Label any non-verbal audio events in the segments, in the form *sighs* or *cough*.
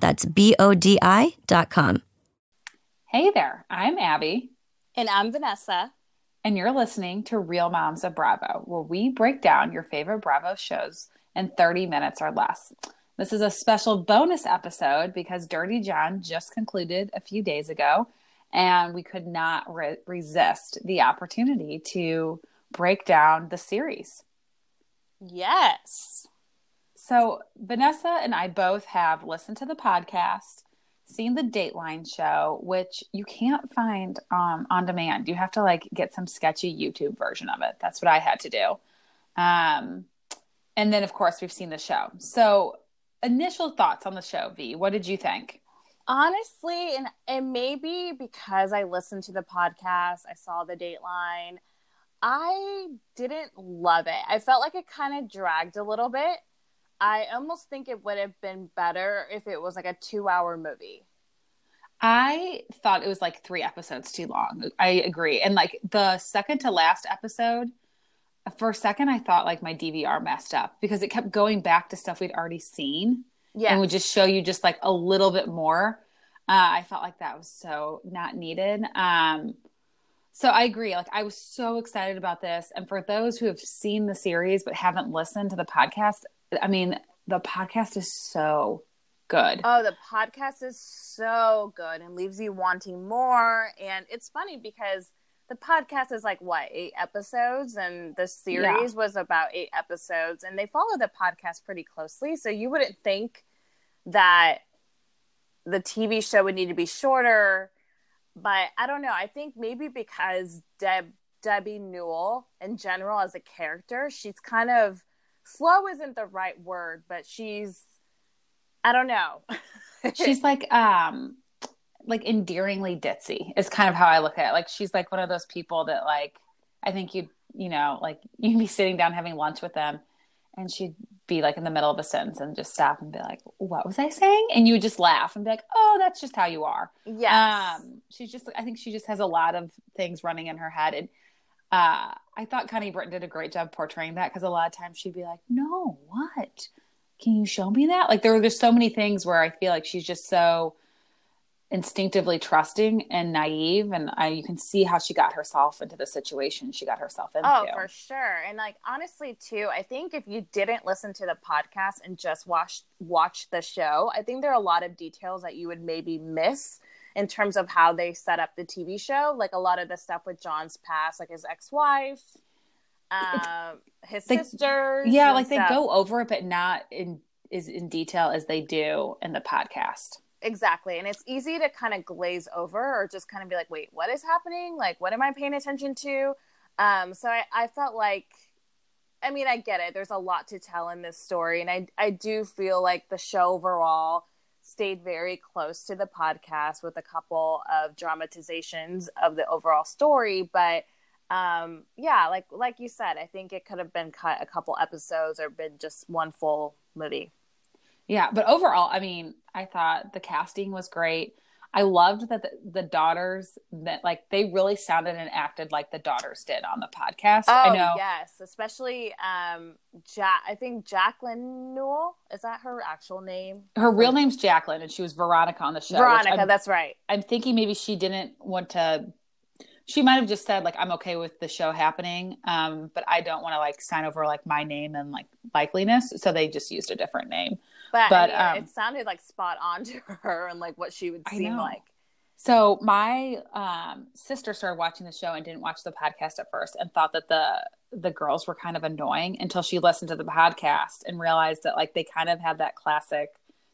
That's B O D I dot com. Hey there, I'm Abby. And I'm Vanessa. And you're listening to Real Moms of Bravo, where we break down your favorite Bravo shows in 30 minutes or less. This is a special bonus episode because Dirty John just concluded a few days ago, and we could not re- resist the opportunity to break down the series. Yes. So, Vanessa and I both have listened to the podcast, seen the Dateline show, which you can't find um, on demand. You have to like get some sketchy YouTube version of it. That's what I had to do. Um, and then, of course, we've seen the show. So, initial thoughts on the show, V. What did you think? Honestly, and and maybe because I listened to the podcast, I saw the Dateline. I didn't love it. I felt like it kind of dragged a little bit. I almost think it would have been better if it was like a two hour movie. I thought it was like three episodes too long. I agree. And like the second to last episode, for a second, I thought like my DVR messed up because it kept going back to stuff we'd already seen. Yeah. And would just show you just like a little bit more. Uh, I felt like that was so not needed. Um, so I agree. Like I was so excited about this. And for those who have seen the series but haven't listened to the podcast, I mean, the podcast is so good. Oh, the podcast is so good and leaves you wanting more. And it's funny because the podcast is like what, eight episodes? And the series yeah. was about eight episodes. And they follow the podcast pretty closely. So you wouldn't think that the TV show would need to be shorter. But I don't know. I think maybe because Deb Debbie Newell in general as a character, she's kind of slow isn't the right word, but she's I don't know. *laughs* she's like um like endearingly ditzy is kind of how I look at it. Like she's like one of those people that like I think you'd you know, like you'd be sitting down having lunch with them and she'd be like in the middle of a sentence and just stop and be like, What was I saying? And you would just laugh and be like, Oh, that's just how you are. Yeah. Um she's just I think she just has a lot of things running in her head and uh, I thought Connie Britton did a great job portraying that because a lot of times she'd be like, "No, what? Can you show me that?" Like there were just so many things where I feel like she's just so instinctively trusting and naive, and I, you can see how she got herself into the situation she got herself into. Oh, for sure. And like honestly, too, I think if you didn't listen to the podcast and just watch watch the show, I think there are a lot of details that you would maybe miss in terms of how they set up the TV show. Like a lot of the stuff with John's past, like his ex-wife, um, his they, sisters. Yeah, like stuff. they go over it, but not in is in detail as they do in the podcast. Exactly. And it's easy to kind of glaze over or just kind of be like, wait, what is happening? Like, what am I paying attention to? Um, so I, I felt like, I mean, I get it. There's a lot to tell in this story. And I, I do feel like the show overall stayed very close to the podcast with a couple of dramatizations of the overall story but um yeah like like you said i think it could have been cut a couple episodes or been just one full movie. Yeah but overall i mean i thought the casting was great I loved that the, the, daughters that like they really sounded and acted like the daughters did on the podcast. Oh I know. yes, especially um ja- I think Jacqueline Newell is that her actual name? Her real name's Jacqueline, and she was Veronica on the show. Veronica, that's right. I'm thinking maybe she didn't want to. She might have just said like I'm okay with the show happening, um, but I don't want to like sign over like my name and like likeliness, so they just used a different name. But, but I mean, um, it sounded like spot on *laughs* to her and like what she would seem like. So my um, sister started watching the show and didn't watch the podcast at first, and thought that the the girls were kind of annoying until she listened to the podcast and realized that like they kind of had that classic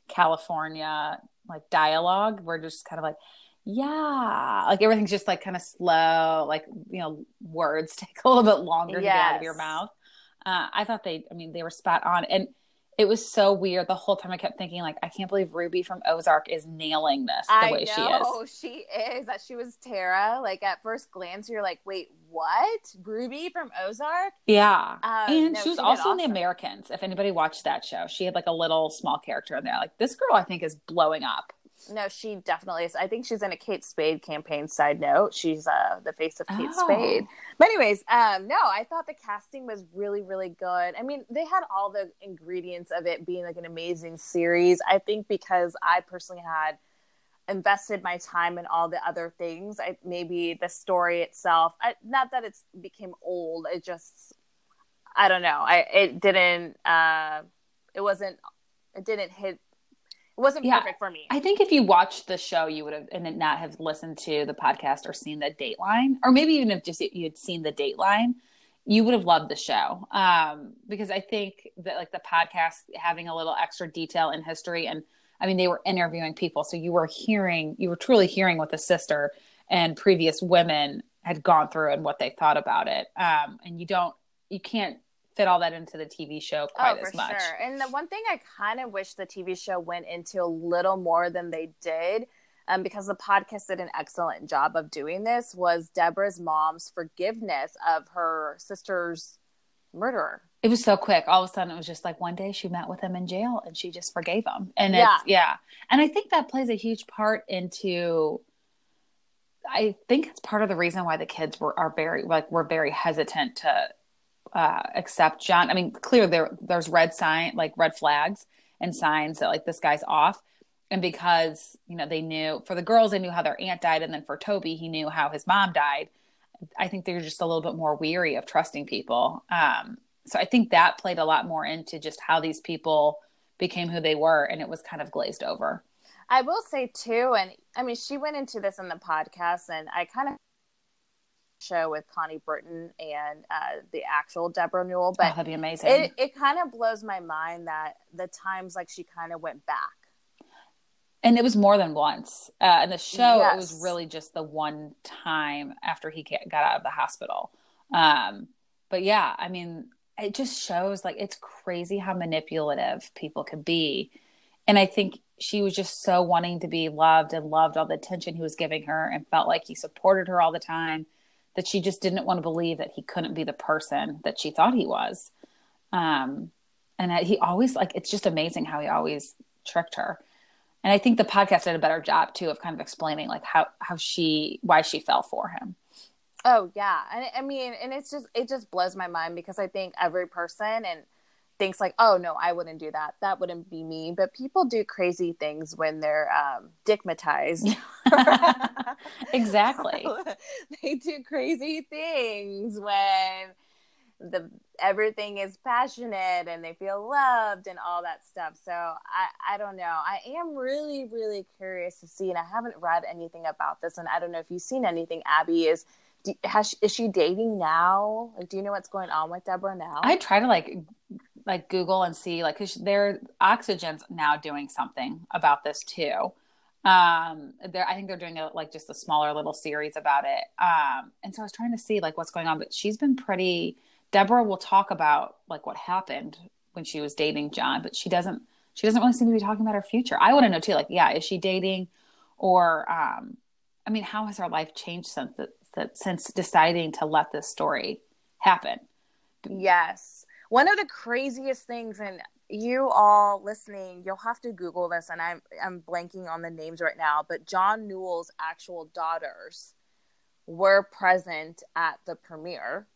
California like dialogue. We're just kind of like, yeah, like everything's just like kind of slow, like you know, words *laughs* take a little bit longer yes. to get out of your mouth. Uh, I thought they, I mean, they were spot on, and it was so weird the whole time i kept thinking like i can't believe ruby from ozark is nailing this the I way know, she is. she is that she was terra like at first glance you're like wait what? Ruby from ozark? Yeah. Um, and no, she was she also awesome. in the americans if anybody watched that show. She had like a little small character in there like this girl i think is blowing up no, she definitely is. I think she's in a Kate Spade campaign. Side note, she's uh, the face of Kate oh. Spade. But anyways, um, no, I thought the casting was really, really good. I mean, they had all the ingredients of it being like an amazing series. I think because I personally had invested my time in all the other things. I maybe the story itself, I, not that it's became old. It just, I don't know. I it didn't. Uh, it wasn't. It didn't hit it wasn't yeah, perfect for me. I think if you watched the show, you would have and not have listened to the podcast or seen the Dateline, or maybe even if just you had seen the Dateline, you would have loved the show. Um, because I think that like the podcast having a little extra detail in history, and I mean they were interviewing people, so you were hearing, you were truly hearing what the sister and previous women had gone through and what they thought about it. Um, and you don't, you can't fit all that into the TV show quite oh, as much. Sure. And the one thing I kind of wish the TV show went into a little more than they did, um, because the podcast did an excellent job of doing this, was Deborah's mom's forgiveness of her sister's murderer. It was so quick. All of a sudden, it was just like one day she met with him in jail and she just forgave him. And yeah, yeah. And I think that plays a huge part into. I think it's part of the reason why the kids were are very like we're very hesitant to uh, accept John. I mean, clearly there there's red sign like red flags and signs that like this guy's off. And because you know they knew for the girls they knew how their aunt died, and then for Toby he knew how his mom died. I think they're just a little bit more weary of trusting people. Um, so I think that played a lot more into just how these people became who they were, and it was kind of glazed over. I will say too, and I mean, she went into this in the podcast, and I kind of show with Connie Britton and uh, the actual Deborah Newell. But oh, that'd be amazing. It, it kind of blows my mind that the times like she kind of went back. And it was more than once. Uh, in the show, yes. it was really just the one time after he got out of the hospital. Um, but yeah, I mean, it just shows like it's crazy how manipulative people could be. And I think she was just so wanting to be loved and loved all the attention he was giving her and felt like he supported her all the time that she just didn't want to believe that he couldn't be the person that she thought he was. Um, and that he always like it's just amazing how he always tricked her. And I think the podcast did a better job too of kind of explaining like how how she why she fell for him. Oh yeah, and I mean, and it's just it just blows my mind because I think every person and thinks like, oh no, I wouldn't do that. That wouldn't be me. But people do crazy things when they're um, digmatized. *laughs* exactly. *laughs* they do crazy things when the everything is passionate and they feel loved and all that stuff. So I I don't know. I am really really curious to see, and I haven't read anything about this, and I don't know if you've seen anything. Abby is. Has, is she dating now? Like, do you know what's going on with Deborah now? I try to like like Google and see like because they're Oxygen's now doing something about this too. Um, they're I think they're doing a, like just a smaller little series about it. Um, and so I was trying to see like what's going on, but she's been pretty. Deborah will talk about like what happened when she was dating John, but she doesn't. She doesn't really seem to be talking about her future. I want to know too. Like, yeah, is she dating, or um, I mean, how has her life changed since that since deciding to let this story happen? Yes one of the craziest things and you all listening you'll have to google this and i'm i'm blanking on the names right now but john newell's actual daughters were present at the premiere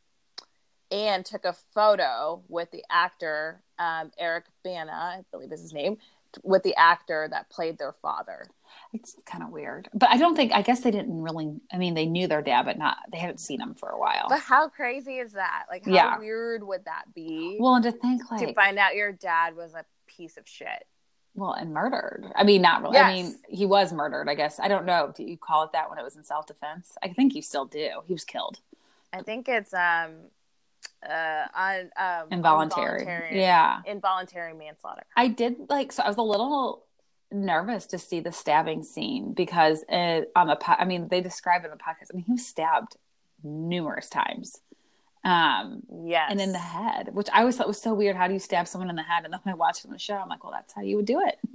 and took a photo with the actor um, eric bana i believe is his name with the actor that played their father it's kind of weird. But I don't think I guess they didn't really I mean they knew their dad but not they hadn't seen him for a while. But how crazy is that? Like how yeah. weird would that be? Well, and to think like to find out your dad was a piece of shit. well, and murdered. I mean, not really. Yes. I mean, he was murdered. I guess I don't know. Do you call it that when it was in self defense? I think you still do. He was killed. I think it's um uh on um Involuntary. involuntary- Yeah. involuntary manslaughter. I did like so. I was a little nervous to see the stabbing scene because uh on the po- I mean, they describe it in the podcast. I mean, he was stabbed numerous times, um, Yes, and in the head, which I always thought was so weird. How do you stab someone in the head? And then when I watched it on the show, I'm like, well, that's how you would do it. *laughs*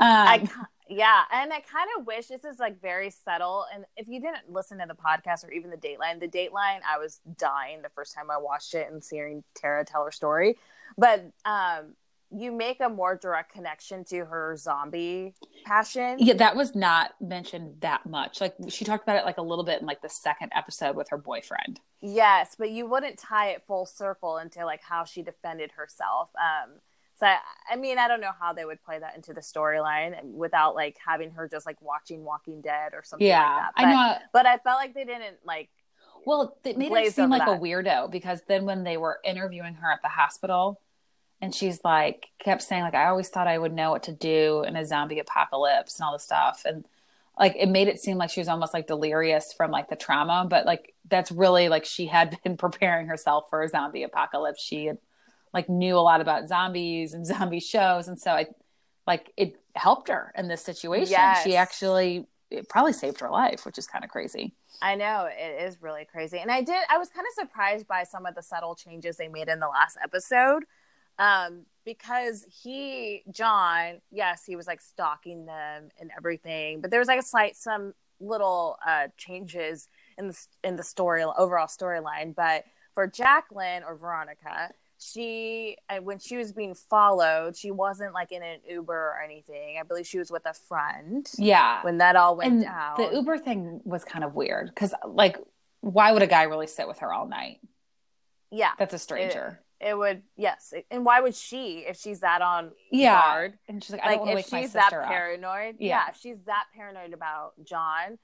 Um, I yeah, and I kind of wish this is like very subtle. And if you didn't listen to the podcast or even the Dateline, the Dateline, I was dying the first time I watched it and hearing Terra tell her story. But um, you make a more direct connection to her zombie passion. yeah, that was not mentioned that much. Like she talked about it like a little bit in like the second episode with her boyfriend. Yes, but you wouldn't tie it full circle into like how she defended herself. Um, so I, I mean, I don't know how they would play that into the storyline without like having her just like watching Walking Dead or something Yeah, like that. But, I know. but I felt like they didn't like. Well, it made her glazed seem like a weirdo because then when they were interviewing her at the hospital, and she's like, kept saying like, I always thought I would know what to do in a zombie apocalypse and all this stuff, and like it made it seem like she was almost like delirious from like the trauma, but like that's really like she had *laughs* been preparing herself for a zombie apocalypse. She had like knew a lot about zombies and *laughs* zombie shows, and so I like it helped her in this situation. Yes. She actually it probably saved her life, which is kind of crazy. I know it is really crazy, and I did. I was kind of surprised by some of the subtle changes they made in the last episode, um, because he, John, yes, he was like stalking them and everything, but there was like a slight some little uh, changes in the in the story overall storyline. But for Jacqueline or Veronica, she uh, when she was being followed, she wasn't like in an Uber or anything. I believe she was with a friend Yeah, when that all went and down. the Uber thing was kind of weird because, like, why would a guy really sit with her all night? yeah, That's a stranger. It would yes, and why would she if she's that on yeah, guard? and she's like, I Like if she's that paranoid, Yeah. yeah. if she's that paranoid about John,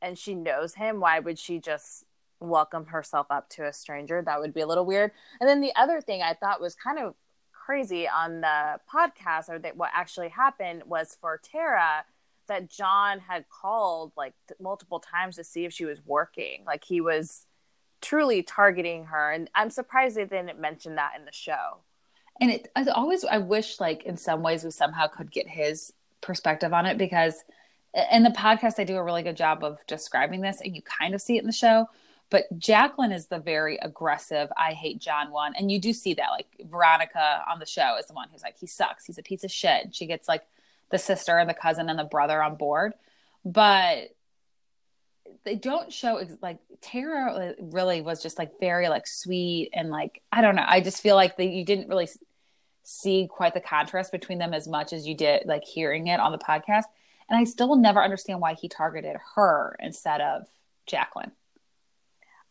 and she knows him, why would she just welcome herself up to a stranger? That would be a little weird. And then the other thing I thought was kind of crazy on the podcast, or that what actually happened was for Terra that John had called like t- multiple times to see if she was working. Like he was truly targeting her, and I'm surprised they didn't mention that in the show. and it always I wish like in some ways we somehow could get his perspective on it because in the podcast they do a really good job of describing this and you kind of see it in the show but Jacqueline is the very aggressive I hate John one and you do see that like Veronica on the show is the one who's like he sucks he's a piece of shit and she gets like the sister and the cousin and the brother on board but they don't show ex- like Terra uh, really was just like very like sweet and like I don't know. I just feel like that you didn't really see quite the contrast between them as much as you did like hearing it on the podcast. And I still will never understand why he targeted her instead of Jacqueline.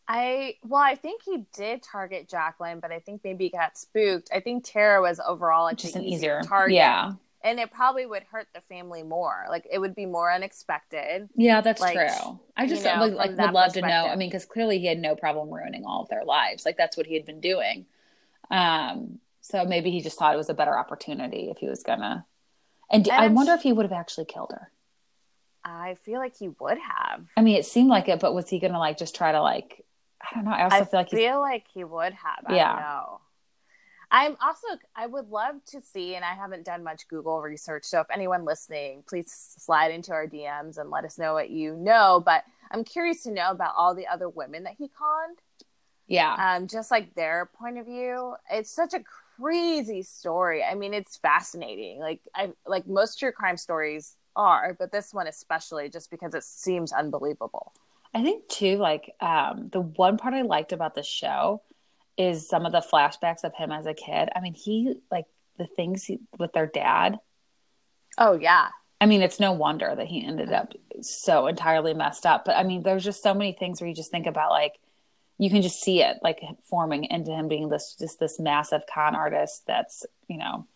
I well, I think he did target Jacqueline, but I think maybe he got spooked. I think Terra was overall like Just an easier easier target, Yeah. And it probably would hurt the family more. Like it would be more unexpected. Yeah, that's Like, true. I just you know, would, like would love to know. I mean, because clearly he had no problem ruining all of their lives. Like that's what he had been doing. Um, so maybe he just thought it was a better opportunity if he was gonna. And, And I wonder if he would have actually killed her. I feel like he would have. I mean, it seemed like it, but was he gonna like just try to like? I don't know. I also I feel like feel like he would have. I Yeah. I'm also I would love to see, and I haven't done much Google research. So if anyone listening, please slide into our DMs and let us know what you know. But I'm curious to know about all the other women that he conned. yeah. um, just like their point of view. It's such a crazy story. I mean, it's fascinating. Like I like most true crime stories are, but this one especially, just because it seems unbelievable. I think too, like um, the one part I liked about the show is some of the flashbacks of him as a kid. I mean, he like the things he, with their dad. Oh yeah, I mean, it's no wonder that he ended up so entirely messed up. But I mean, there's just so many things where you just think about like you can just see it like forming into him being this just this massive con artist that's you know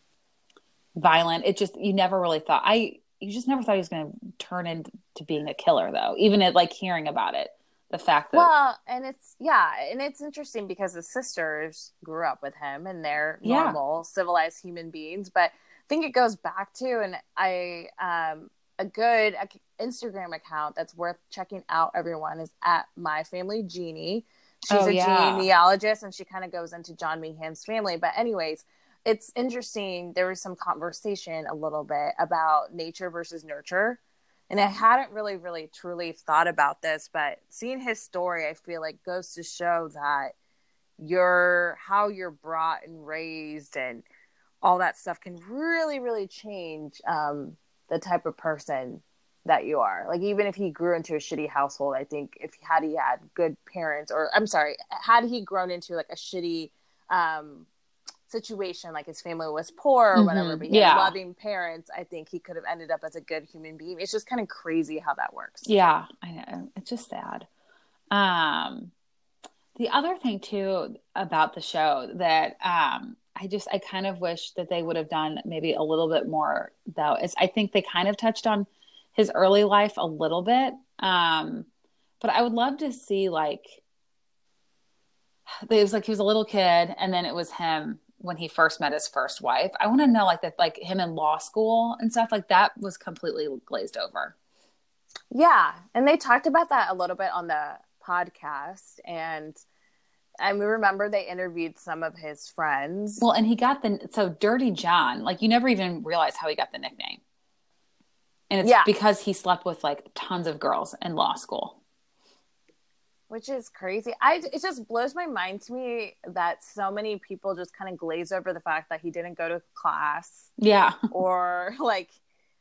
violent. It just you never really thought I you just never thought he was going to turn into being a killer though. Even at like hearing about it, the fact that well, and it's yeah, and it's interesting because the sisters grew up with him and they're Yeah. normal, civilized human beings, but I think it goes back to, and I um, a good Instagram account that's worth checking out. Everyone is at My Family Jeannie. She's oh, a yeah. genealogist, and she kind of goes into John Meehan's family. But anyways, it's interesting. There was some conversation a little bit about nature versus nurture. And I hadn't really, really, truly thought about this, but seeing his story, I feel like goes to show that your how you're brought and raised and all that stuff can really, really change um, the type of person that you are. Like even if he grew into a shitty household, I think if had he had good parents, or I'm sorry, had he grown into like a shitty um, situation, like his family was poor or mm-hmm. whatever, but he yeah. had loving parents, I think he could have ended up as a good human being. It's just kind of crazy how that works. Yeah, I know. It's just sad. Um, the other thing too about the show that um, I just I kind of wish that they would have done maybe a little bit more though is I think they kind of touched on his early life a little bit. Um, but I would love to see like *sighs* it was like he was a little kid and then it was him when he first met his first wife. I want to know like that like him in law school and stuff like that was completely glazed over. Yeah, and they talked about that a little bit on the podcast and and we remember they interviewed some of his friends. Well, and he got the so Dirty John. Like you never even realize how he got the nickname, and it's yeah. because he slept with like tons of girls in law school, which is crazy. I it just blows my mind to me that so many people just kind of glaze over the fact that he didn't go to class. Yeah, *laughs* or like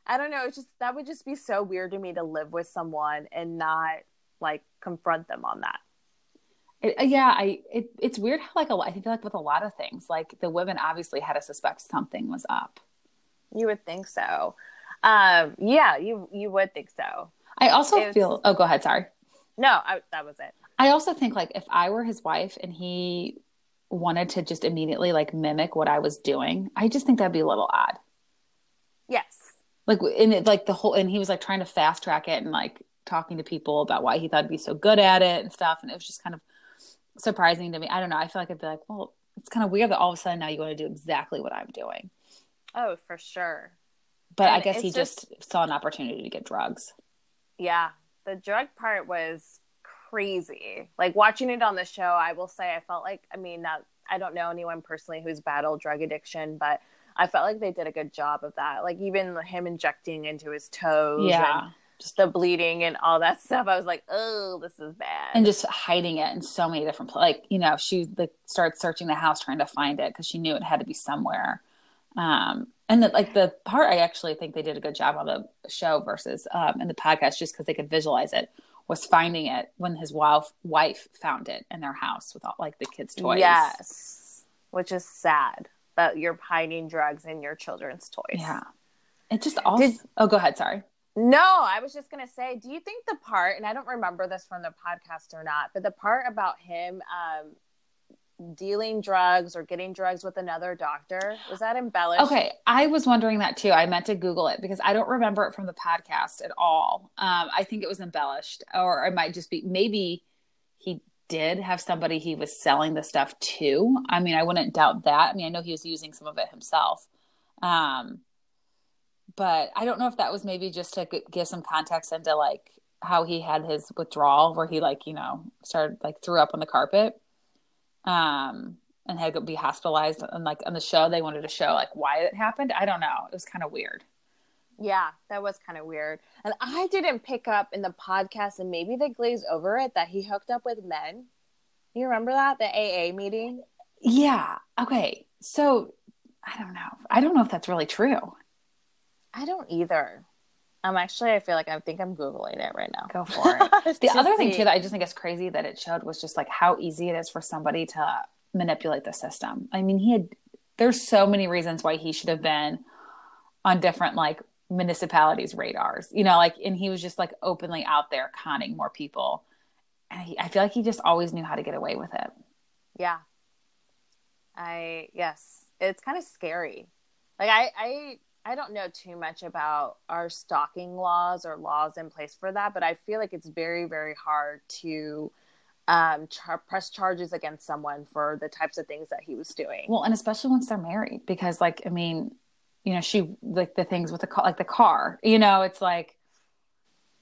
I don't know. It's just that would just be so weird to me to live with someone and not like confront them on that. It, uh, yeah, I it, it's weird how like a, I feel like with a lot of things, like the women obviously had to suspect something was up. You would think so. Um, yeah, you you would think so. I also it's, feel. Oh, go ahead. Sorry. No, I, that was it. I also think like if I were his wife and he wanted to just immediately like mimic what I was doing, I just think that'd be a little odd. Yes. Like in it, like the whole, and he was like trying to fast track it and like talking to people about why he thought he'd be so good at it and stuff, and it was just kind of surprising to me. I don't know. I feel like I'd be like, well, it's kind of weird that all of a sudden now you want to do exactly what I'm doing. Oh, for sure. But and I guess he just, just saw an opportunity to get drugs. Yeah. The drug part was crazy. Like watching it on the show, I will say I felt like I mean, not I don't know anyone personally who's battled drug addiction, but I felt like they did a good job of that. Like even him injecting into his toes. Yeah. And, just the bleeding and all that stuff. I was like, oh, this is bad. And just hiding it in so many different places. Like, you know, she like started searching the house trying to find it because she knew it had to be somewhere. Um, and the, like the part I actually think they did a good job on the show versus um, in the podcast, just because they could visualize it, was finding it when his wife wife found it in their house with all like the kids' toys. Yes, which is sad that you're hiding drugs in your children's toys. Yeah, it just all. Did, oh, go ahead. Sorry. No, I was just gonna say, do you think the part, and I don't remember this from the podcast or not, but the part about him um, dealing drugs or getting drugs with another doctor was that embellished? Okay, I was wondering that too. I meant to Google it because I don't remember it from the podcast at all. Um, I think it was embellished, or it might just be maybe he did have somebody he was selling the stuff to. I mean, I wouldn't doubt that. I mean, I know he was using some of it himself. Um, but I don't know if that was maybe just to give some context into like how he had his withdrawal, where he like you know started like threw up on the carpet, um, and had to be hospitalized. And like on the show, they wanted to show like why it happened. I don't know. It was kind of weird. Yeah, that was kind of weird. And I didn't pick up in the podcast, and maybe they glazed over it that he hooked up with men. You remember that the AA meeting? Yeah. Okay. So I don't know. I don't know if that's really true. I don't either. Um, actually, I feel like I think I'm googling it right now. Go for it. *laughs* the other see. thing too that I just think is crazy that it showed was just like how easy it is for somebody to manipulate the system. I mean, he had there's so many reasons why he should have been on different like municipalities radars, you know, like and he was just like openly out there conning more people, and he, I feel like he just always knew how to get away with it. Yeah, I yes, it's kind of scary. Like I I I don't know too much about our stalking laws or laws in place for that, but I feel like it's very, very hard to um, char- press charges against someone for the types of things that he was doing. Well, and especially once they're married, because, like, I mean, you know, she like the things with the car, like the car, you know, it's like,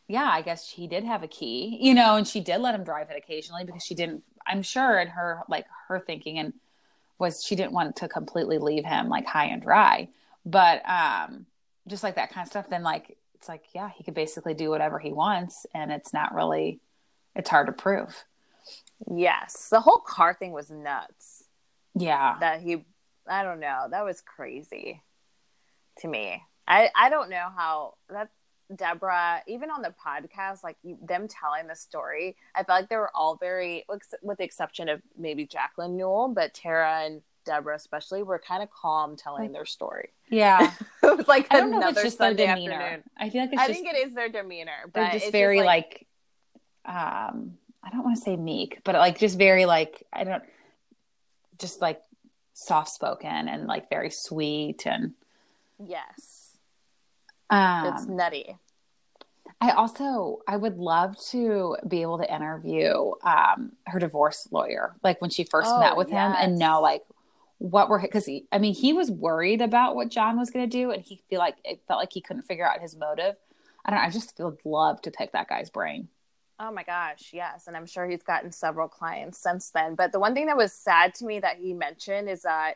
yeah, I guess he did have a key, you know, and she did let him drive it occasionally because she didn't, I'm sure in her, like her thinking and was she didn't want to completely leave him like high and dry. But, um, just like that kind of stuff, then like, it's like, yeah, he could basically do whatever he wants and it's not really, it's hard to prove. Yes. The whole car thing was nuts. Yeah. That he, I don't know. That was crazy to me. I, I don't know how that Deborah, even on the podcast, like you, them telling the story, I felt like they were all very, with the exception of maybe Jacqueline Newell, but Terra and Deborah especially were kind of calm telling their story. Yeah, *laughs* it was like I don't know if it's just Sunday their demeanor. Afternoon. I feel like it's I just, think it is their demeanor. But they're just very just like, like, um, I don't want to say meek, but like just very like I don't, just like soft spoken and like very sweet and yes, um, it's nutty. I also I would love to be able to interview um, her divorce lawyer, like when she first oh, met with yes. him, and know like what were because he, I mean he was worried about what John was going to do, and he feel like it felt like he couldn't figure out his motive. I don't. know, I just would love to pick that guy's brain. Oh my gosh, yes, and I'm sure he's gotten several clients since then. But the one thing that was sad to me that he mentioned is that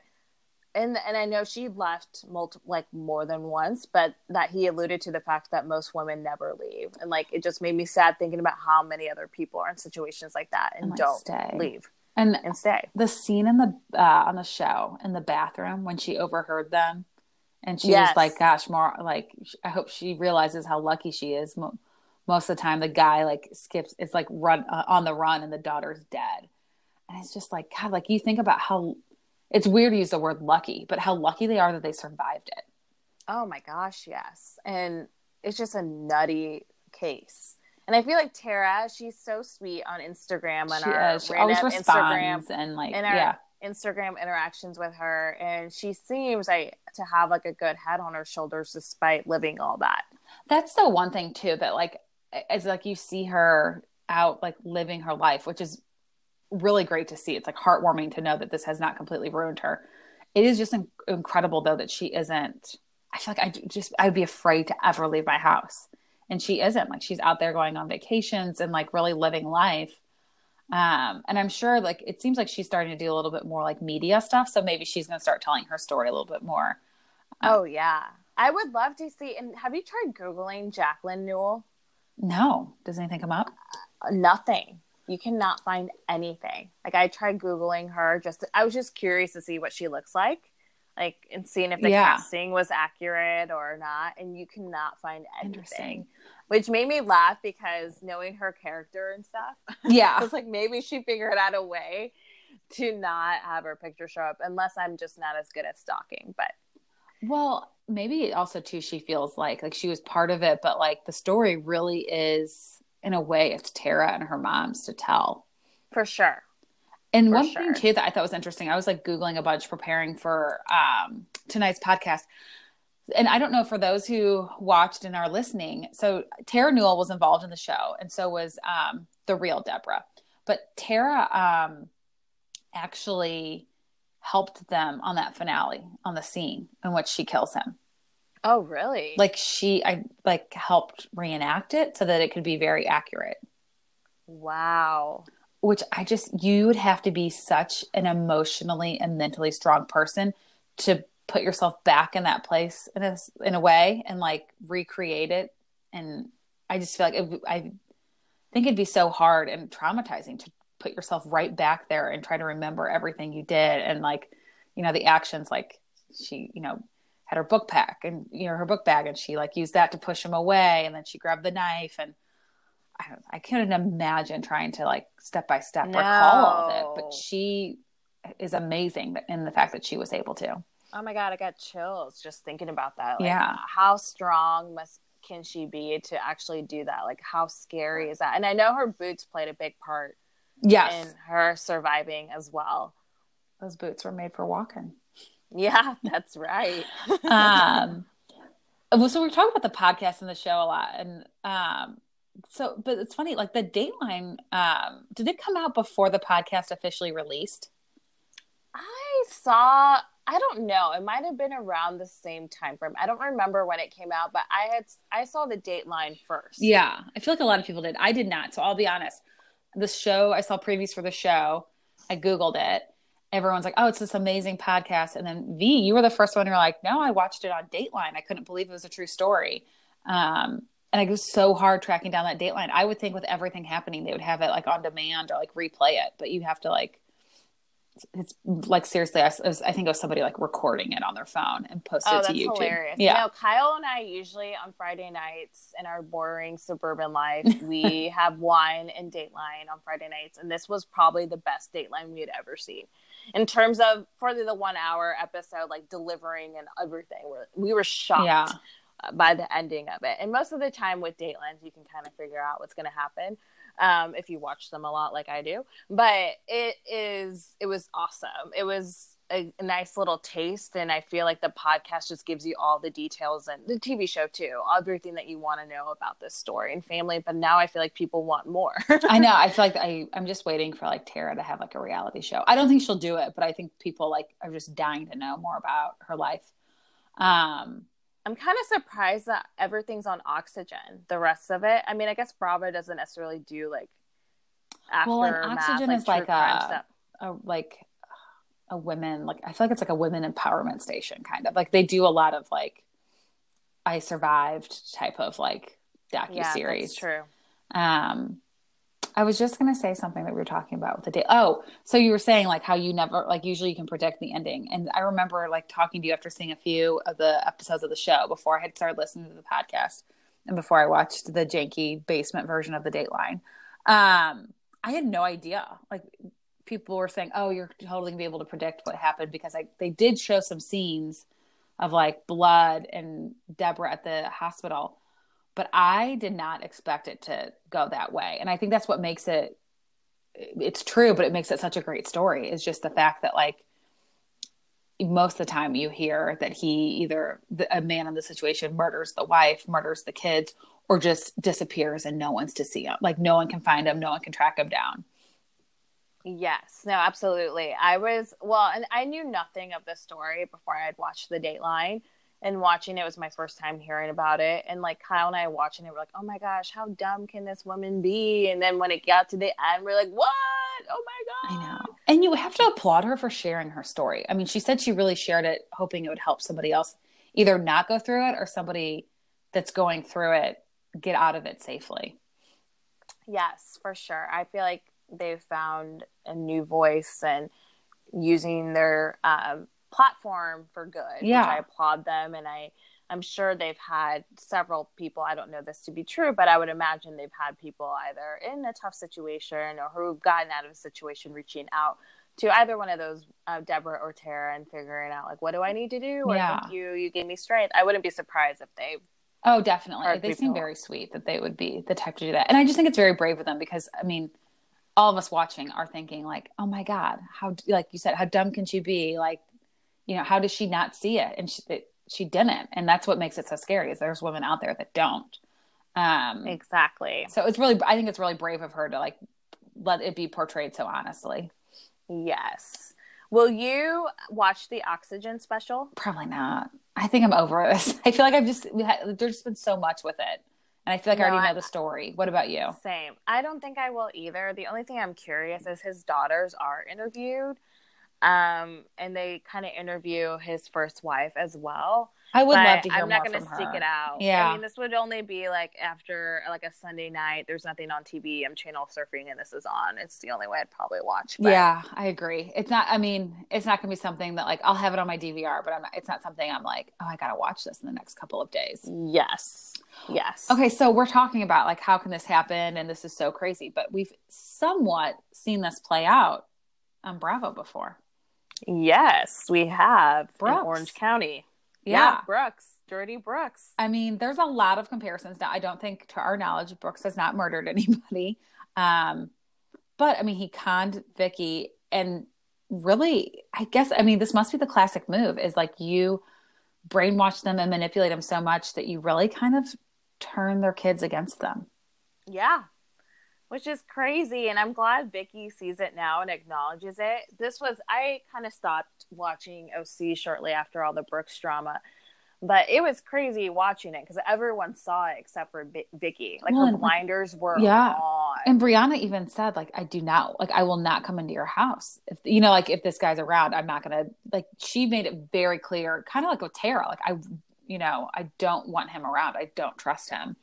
and and I know she left multi- like more than once, but that he alluded to the fact that most women never leave, and like it just made me sad thinking about how many other people are in situations like that and, And, like, don't stay. leave And and stay. the scene in the uh, on the show in the bathroom when she overheard them, and she Yes. was like, "Gosh, more like I hope she realizes how lucky she is." Mo- Most of the time, the guy like skips. It's like run uh, on the run, and the daughter's dead, and it's just like God. Like you think about how it's weird to use the word lucky, but how lucky they are that they survived it. Oh my gosh, yes, and it's just a nutty case. And I feel like Terra, she's so sweet on Instagram and She, our is. she always random Instagram responds and like in our yeah, Instagram interactions with her, and she seems like to have like a good head on her shoulders despite living all that. that's the one thing too that like it's like you see her out like living her life which is really great to see. It's like heartwarming to know that this has not completely ruined her. It is just in- incredible though that she isn't i feel like i just i'd be afraid to ever leave my house and she isn't like she's out there going on vacations and like really living life um and i'm sure like it seems like she's starting to do a little bit more like media stuff so maybe she's going to start telling her story a little bit more Oh yeah, I would love to see. And have you tried googling Jacqueline Newell? no does anything come up Uh, Nothing. You cannot find anything. Like I tried googling her. Just I was just curious to see what she looks like, like and seeing if the Yeah. casting was accurate or not. And you cannot find anything, which made me laugh because knowing her character and stuff. *laughs* I yeah was like, maybe she figured out a way to not have her picture show up, unless I'm just not as good at stalking. But Well, maybe also too she feels like like she was part of it, but like the story really is in a way it's Terra and her mom's to tell. for sure, And one sure. thing too that I thought was interesting, I was like googling a bunch preparing for um tonight's podcast. And I don't know for those who watched and are listening. So Terra Newell was involved in the show, and so was um, the real Deborah. But Terra um, actually helped them on that finale, on the scene in which she kills him. oh really? like she i like helped reenact it so that it could be very accurate wow. Which i just you would have to be such an emotionally and mentally strong person to put yourself back in that place in a in a way and like recreate it. And i just feel like it, i think it'd be so hard and traumatizing to put yourself right back there and try to remember everything you did and like you know the actions like she you know had her book pack and you know her book bag and she like used that to push him away and then she grabbed the knife and I, don't, I couldn't imagine trying to like step by step recall all of it but she is amazing in the fact that she was able to Oh my god, I got chills just thinking about that. Like, Yeah. How strong must can she be to actually do that? Like how scary is that? And I know her boots played a big part yes in her surviving as well. those boots were made for walking Yeah, *laughs* that's right. um *laughs* so we're talking about the podcast and the show a lot and um so but it's funny like the dateline um did it come out before the podcast officially released I saw I don't know. It might have been around the same time frame. I don't remember when it came out, but I had I saw the Dateline first. Yeah, I feel like a lot of people did. I did not. So I'll be honest. The show I saw previews for the show. I googled it. Everyone's like, "Oh, it's this amazing podcast." And then V, you were the first one. You're like, "No, I watched it on Dateline. I couldn't believe it was a true story." Um, and it was so hard tracking down that Dateline. I would think with everything happening, they would have it like on demand or like replay it, but you have to like it's like seriously, I, was, I think it was somebody like recording it on their phone and posted oh, it to YouTube. Hilarious. Yeah, you know, Kyle and I usually on Friday nights in our boring suburban life, *laughs* we have wine and Dateline on Friday nights, and this was probably the best Dateline we had ever seen in terms of for the, one hour episode, like delivering and everything. We were shocked. Yeah. By the ending of it, and most of the time with Datelines, you can kind of figure out what's going to happen um, if you watch them a lot like I do. But it is it was awesome. It was a, nice little taste, and I feel like the podcast just gives you all the details and the TV show too, everything that you want to know about this story and family. But now I feel like people want more. *laughs* I know. I feel like *laughs* I I'm just waiting for like Terra to have like a reality show. I don't think she'll do it, but I think people like are just dying to know more about her life. Um, I'm kind of surprised that everything's on oxygen. The rest of it, I mean, I guess Bravo doesn't necessarily do like after well, and oxygen like, is like a, a like a women like I feel like it's like a women empowerment station kind of like they do a lot of like I survived type of like docu series. Yeah, true. Um, I was just to say something that we were talking about with the day. Oh, so you were saying like how you never like usually you can predict the ending, and I remember like talking to you after seeing a few of the episodes of the show before I had started listening to the podcast and before I watched the janky basement version of the Dateline. Um, I had no idea. Like people were saying, "Oh, you're totally gonna be able to predict what happened," because I they did show some scenes of like blood and Deborah at the hospital but I did not expect it to go that way. And I think that's what makes it it's true, but it makes it such a great story is just the fact that like most of the time you hear that he either a man in the situation murders the wife, murders the kids, or just disappears and no one's to see him. Like no one can find him, no one can track him down. Yes, no, absolutely. I was well, and I knew nothing of the story before I had watched the Dateline and watching it was my first time hearing about it. And like Kyle and I watching it, we're like, oh my gosh, how dumb can this woman be? And then when it got to the end, we're like, what? Oh my God. I know. And you have to applaud her for sharing her story. I mean, she said she really shared it, hoping it would help somebody else either not go through it or somebody that's going through it get out of it safely. Yes, for sure. I feel like they've found a new voice and using their um, platform for good. Yeah. I applaud them and I I'm sure they've had several people, I don't know this to be true, but I would imagine they've had people either in a tough situation or who've gotten out of a situation reaching out to either one of those, uh, Deborah or Terra, and figuring out, like, what do I need to do? Or yeah. you, you gave me strength. I wouldn't be surprised if they. Oh, definitely. They seem very sweet that they would be the type to do that. And I just think it's very brave of them because, I mean, all of us watching are thinking, like, oh my God, how, like you said, how dumb can she be? Like, you know how does she not see it? And she it, she didn't. And that's what makes it so scary is there's women out there that don't. Um exactly. so it's really i think it's really brave of her to like let it be portrayed so honestly. Yes. Will you watch the oxygen special? Probably not. I think i'm over this *laughs* i feel like i've just there's just been so much with it. And I feel like no, I already know the story. What about you? Same. I don't think I will either. The only thing I'm curious is his daughters are interviewed um, and they kind of interview his first wife as well. I would love to hear I'm not going to seek it out. Yeah, I mean, this would only be like after like a Sunday night. There's nothing on TV. I'm channel surfing, and this is on. It's the only way I'd probably watch. But... Yeah, I agree. It's not. I mean, it's not going to be something that like I'll have it on my DVR, but I'm not, it's not something I'm like, oh, I got to watch this in the next couple of days. Yes. Yes. Okay, so we're talking about like how can this happen, and this is so crazy, but we've somewhat seen this play out on Bravo before. Yes, we have Brooks. Orange County. Yeah. yeah, Brooks, Dirty Brooks. I mean, there's a lot of comparisons. Now, I don't think, to our knowledge, Brooks has not murdered *laughs* anybody. Um, but I mean, he conned Vicki, and really, I guess, I mean, this must be the classic move: is like you brainwash them and manipulate them so much that you really kind of turn their kids against them. Yeah, which is crazy. And I'm glad Vicki sees it now and acknowledges it. This was, I kind of stopped watching OC shortly after all the Brooks drama. But it was crazy watching it because everyone saw it except for B- Vicki. Like well, her blinders were yeah. On. And Briana even said, like, I do not, like, I will not come into your house. If you know, like, if this guy's around, I'm not gonna. Like, she made it very clear, kind of like with Terra. Like, I, you know, I don't want him around. I don't trust him.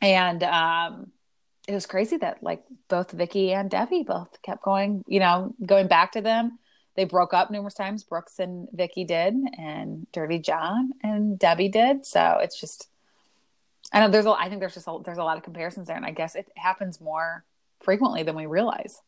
And um, it was crazy that like both Vicki and Debbie both kept going, you know, going back to them. They broke up numerous times. Brooks and Vicki did, and Dirty John and Debbie did. So it's just, I know there's a, I think there's just a, there's a lot of comparisons there, and I guess it happens more frequently than we realize.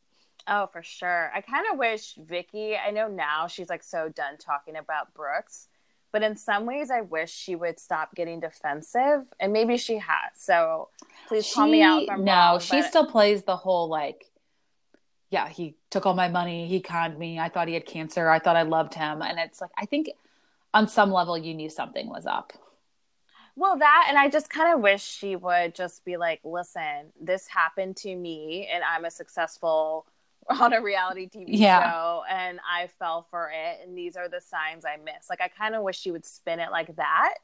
Oh, for sure. I kind of wish Vicki. I know now she's like so done talking about Brooks, but in some ways i wish she would stop getting defensive and maybe she has. So please she, call me out no wrong, she but... still plays the whole like yeah he took all my money he conned me i thought he had cancer i thought i loved him. And it's like i think on some level you knew something was up. Well that and i just kind of wish she would just be like listen this happened to me and i'm a successful on a reality TV yeah. show and I fell for it and these are the signs I miss. Like I kind of wish she would spin it like that.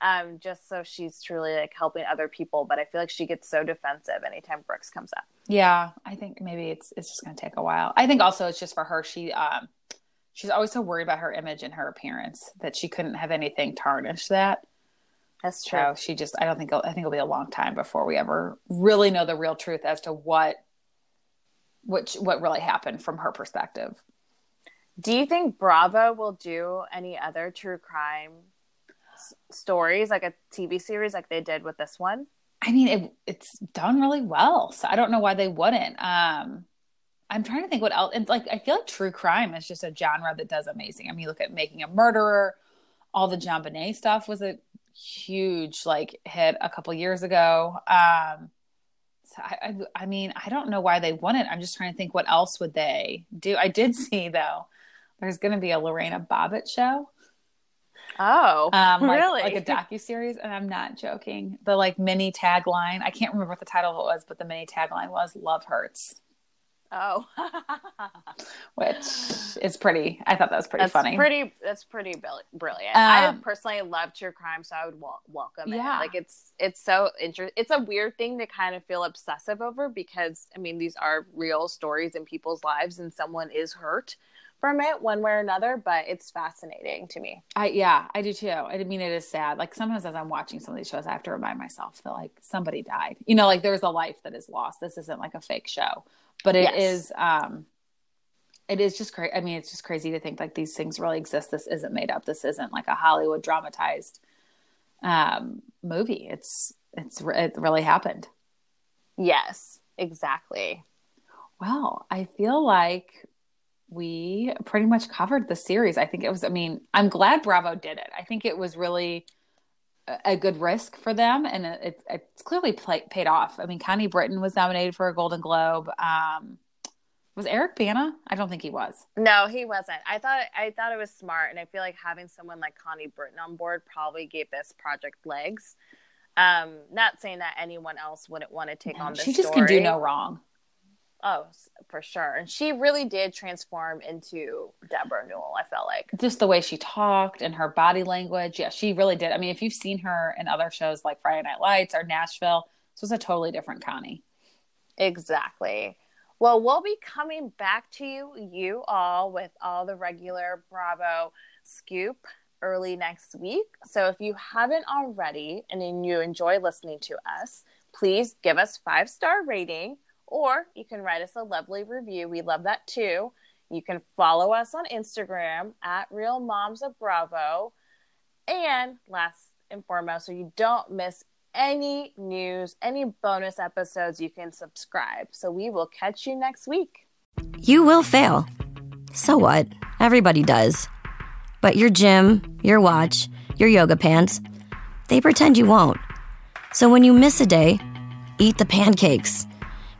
Um, just so she's truly like helping other people, but I feel like she gets so defensive anytime Brooks comes up. Yeah, I think maybe it's it's just gonna take a while. I think also it's just for her, she um she's always so worried about her image and her appearance that she couldn't have anything tarnish that. That's true. So she just I don't think I think it'll be a long time before we ever really know the real truth as to what which what really happened from her perspective. Do you think Bravo will do any other true crime s- stories, like a TV series, like they did with this one? I mean, it, it's done really well, so I don't know why they wouldn't. Um, I'm trying to think what else. And like, I feel like true crime is just a genre that does amazing. I mean, look at Making a Murderer. All the JonBenét stuff was a huge like hit a couple years ago. Um, I, I, I mean, I don't know why they wouldn't. I'm just trying to think what else would they do. I did see though, there's going to be a Lorena Bobbitt show. Oh, um, like, really? Like a docu series, and I'm not joking. The like mini tagline, I can't remember what the title of it was, but the mini tagline was "Love Hurts." Oh, *laughs* which is pretty. I thought that was pretty that's funny. Pretty. That's pretty brilliant. Um, I personally love true crime, so I would wel- welcome it. Yeah. Like it's it's so interesting. It's a weird thing to kind of feel obsessive over because I mean these are real stories in people's lives, and someone is hurt from it one way or another. But it's fascinating to me. I yeah, I do too. I mean, it is sad. Like sometimes as I'm watching some of these shows, I have to remind myself that like somebody died. You know, like there's a life that is lost. This isn't like a fake show but it yes. is um it is just crazy i mean it's just crazy to think like these things really exist. This isn't made up. This isn't like a hollywood dramatized um movie. It's it's it really happened. Yes exactly. Well i feel like we pretty much covered the series. I think it was i mean i'm glad bravo did it. I think it was really a good risk for them, and it, it's clearly play, paid off. I mean, Connie Britton was nominated for a Golden Globe. Um, was Eric Bana? I don't think he was. No, he wasn't. I thought I thought it was smart, and I feel like having someone like Connie Britton on board probably gave this project legs. Um, not saying that anyone else wouldn't want to take no, on this. She just story. can do no wrong. Oh, for sure. And she really did transform into Deborah Newell, I felt like. Just the way she talked and her body language. Yeah, she really did. I mean, if you've seen her in other shows like Friday Night Lights or Nashville, this was a totally different Connie. Exactly. Well, we'll be coming back to you, you all, with all the regular Bravo scoop early next week. So if you haven't already and you enjoy listening to us, please give us five star rating or you can write us a lovely review. We love that too. You can follow us on Instagram at Real Moms of Bravo. And last and foremost, so you don't miss any news, any bonus episodes, you can subscribe. So we will catch you next week. You will fail. So what? Everybody does. But your gym, your watch, your yoga pants, they pretend you won't. So when you miss a day, eat the pancakes